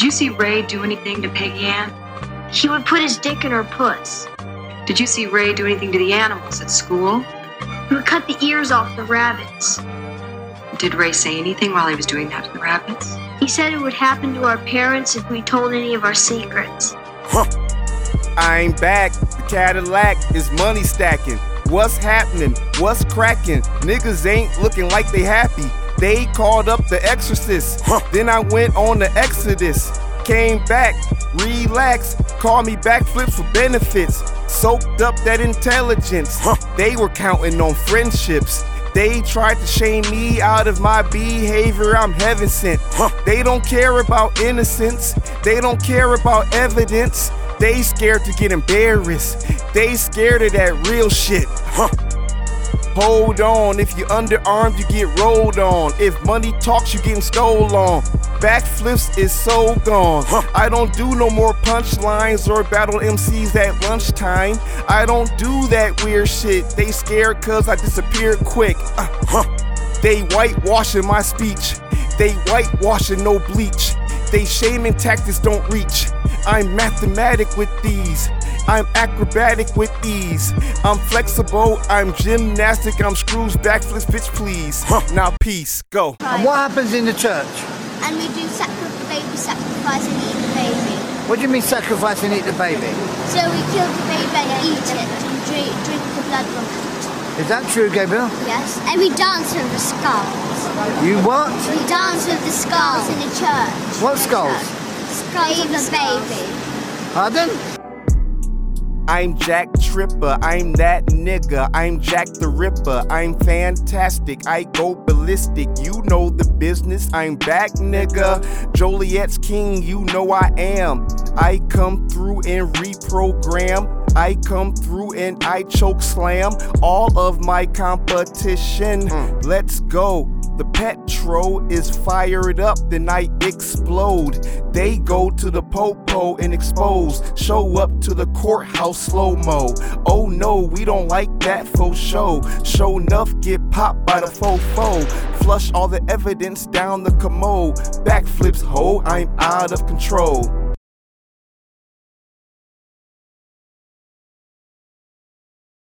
Did you see Ray do anything to Peggy Ann? He would put his dick in her puss. Did you see Ray do anything to the animals at school? He would cut the ears off the rabbits. Did Ray say anything while he was doing that to the rabbits? He said it would happen to our parents if we told any of our secrets. Huh. I ain't back. The Cadillac is money stacking. What's happening? What's cracking? Niggas ain't looking like they happy. They called up the exorcist. Then I went on the exodus. Came back, relaxed, called me backflips for benefits. Soaked up that intelligence. They were counting on friendships. They tried to shame me out of my behavior. I'm heaven sent. They don't care about innocence. They don't care about evidence. They scared to get embarrassed. They scared of that real shit. Hold on, if you underarmed, you get rolled on. If money talks, you getting stolen. Backflips is so gone. I don't do no more punchlines or battle MCs at lunchtime. I don't do that weird shit. They scared cause I disappeared quick. Uh, They whitewashing my speech. They whitewashing no bleach. They shaming tactics don't reach. I'm mathematic with these. I'm acrobatic with ease. I'm flexible. I'm gymnastic. I'm screws backflips, bitch, please. Now peace, go. And what happens in the church? And we do sacri- baby sacrifice and eat the baby. What do you mean sacrifice and eat the baby? So we kill the baby and eat it and drink, drink the blood from it. Is that true, Gabriel? Yes. And we dance with the skulls. You what? We dance with the skulls in the church. What skulls? Skulls of the baby. Pardon? I'm Jack Tripper, I'm that nigga. I'm Jack the Ripper, I'm fantastic. I go ballistic, you know the business. I'm back, nigga. Joliet's king, you know I am. I come through and reprogram. I come through and I choke slam all of my competition. Mm. Let's go. The petro is fired up, then I explode. They go to the popo and expose. Show up to the courthouse slow mo. Oh no, we don't like that faux show. Show enough, get popped by the fofo. Flush all the evidence down the commode. Backflips, ho, I'm out of control.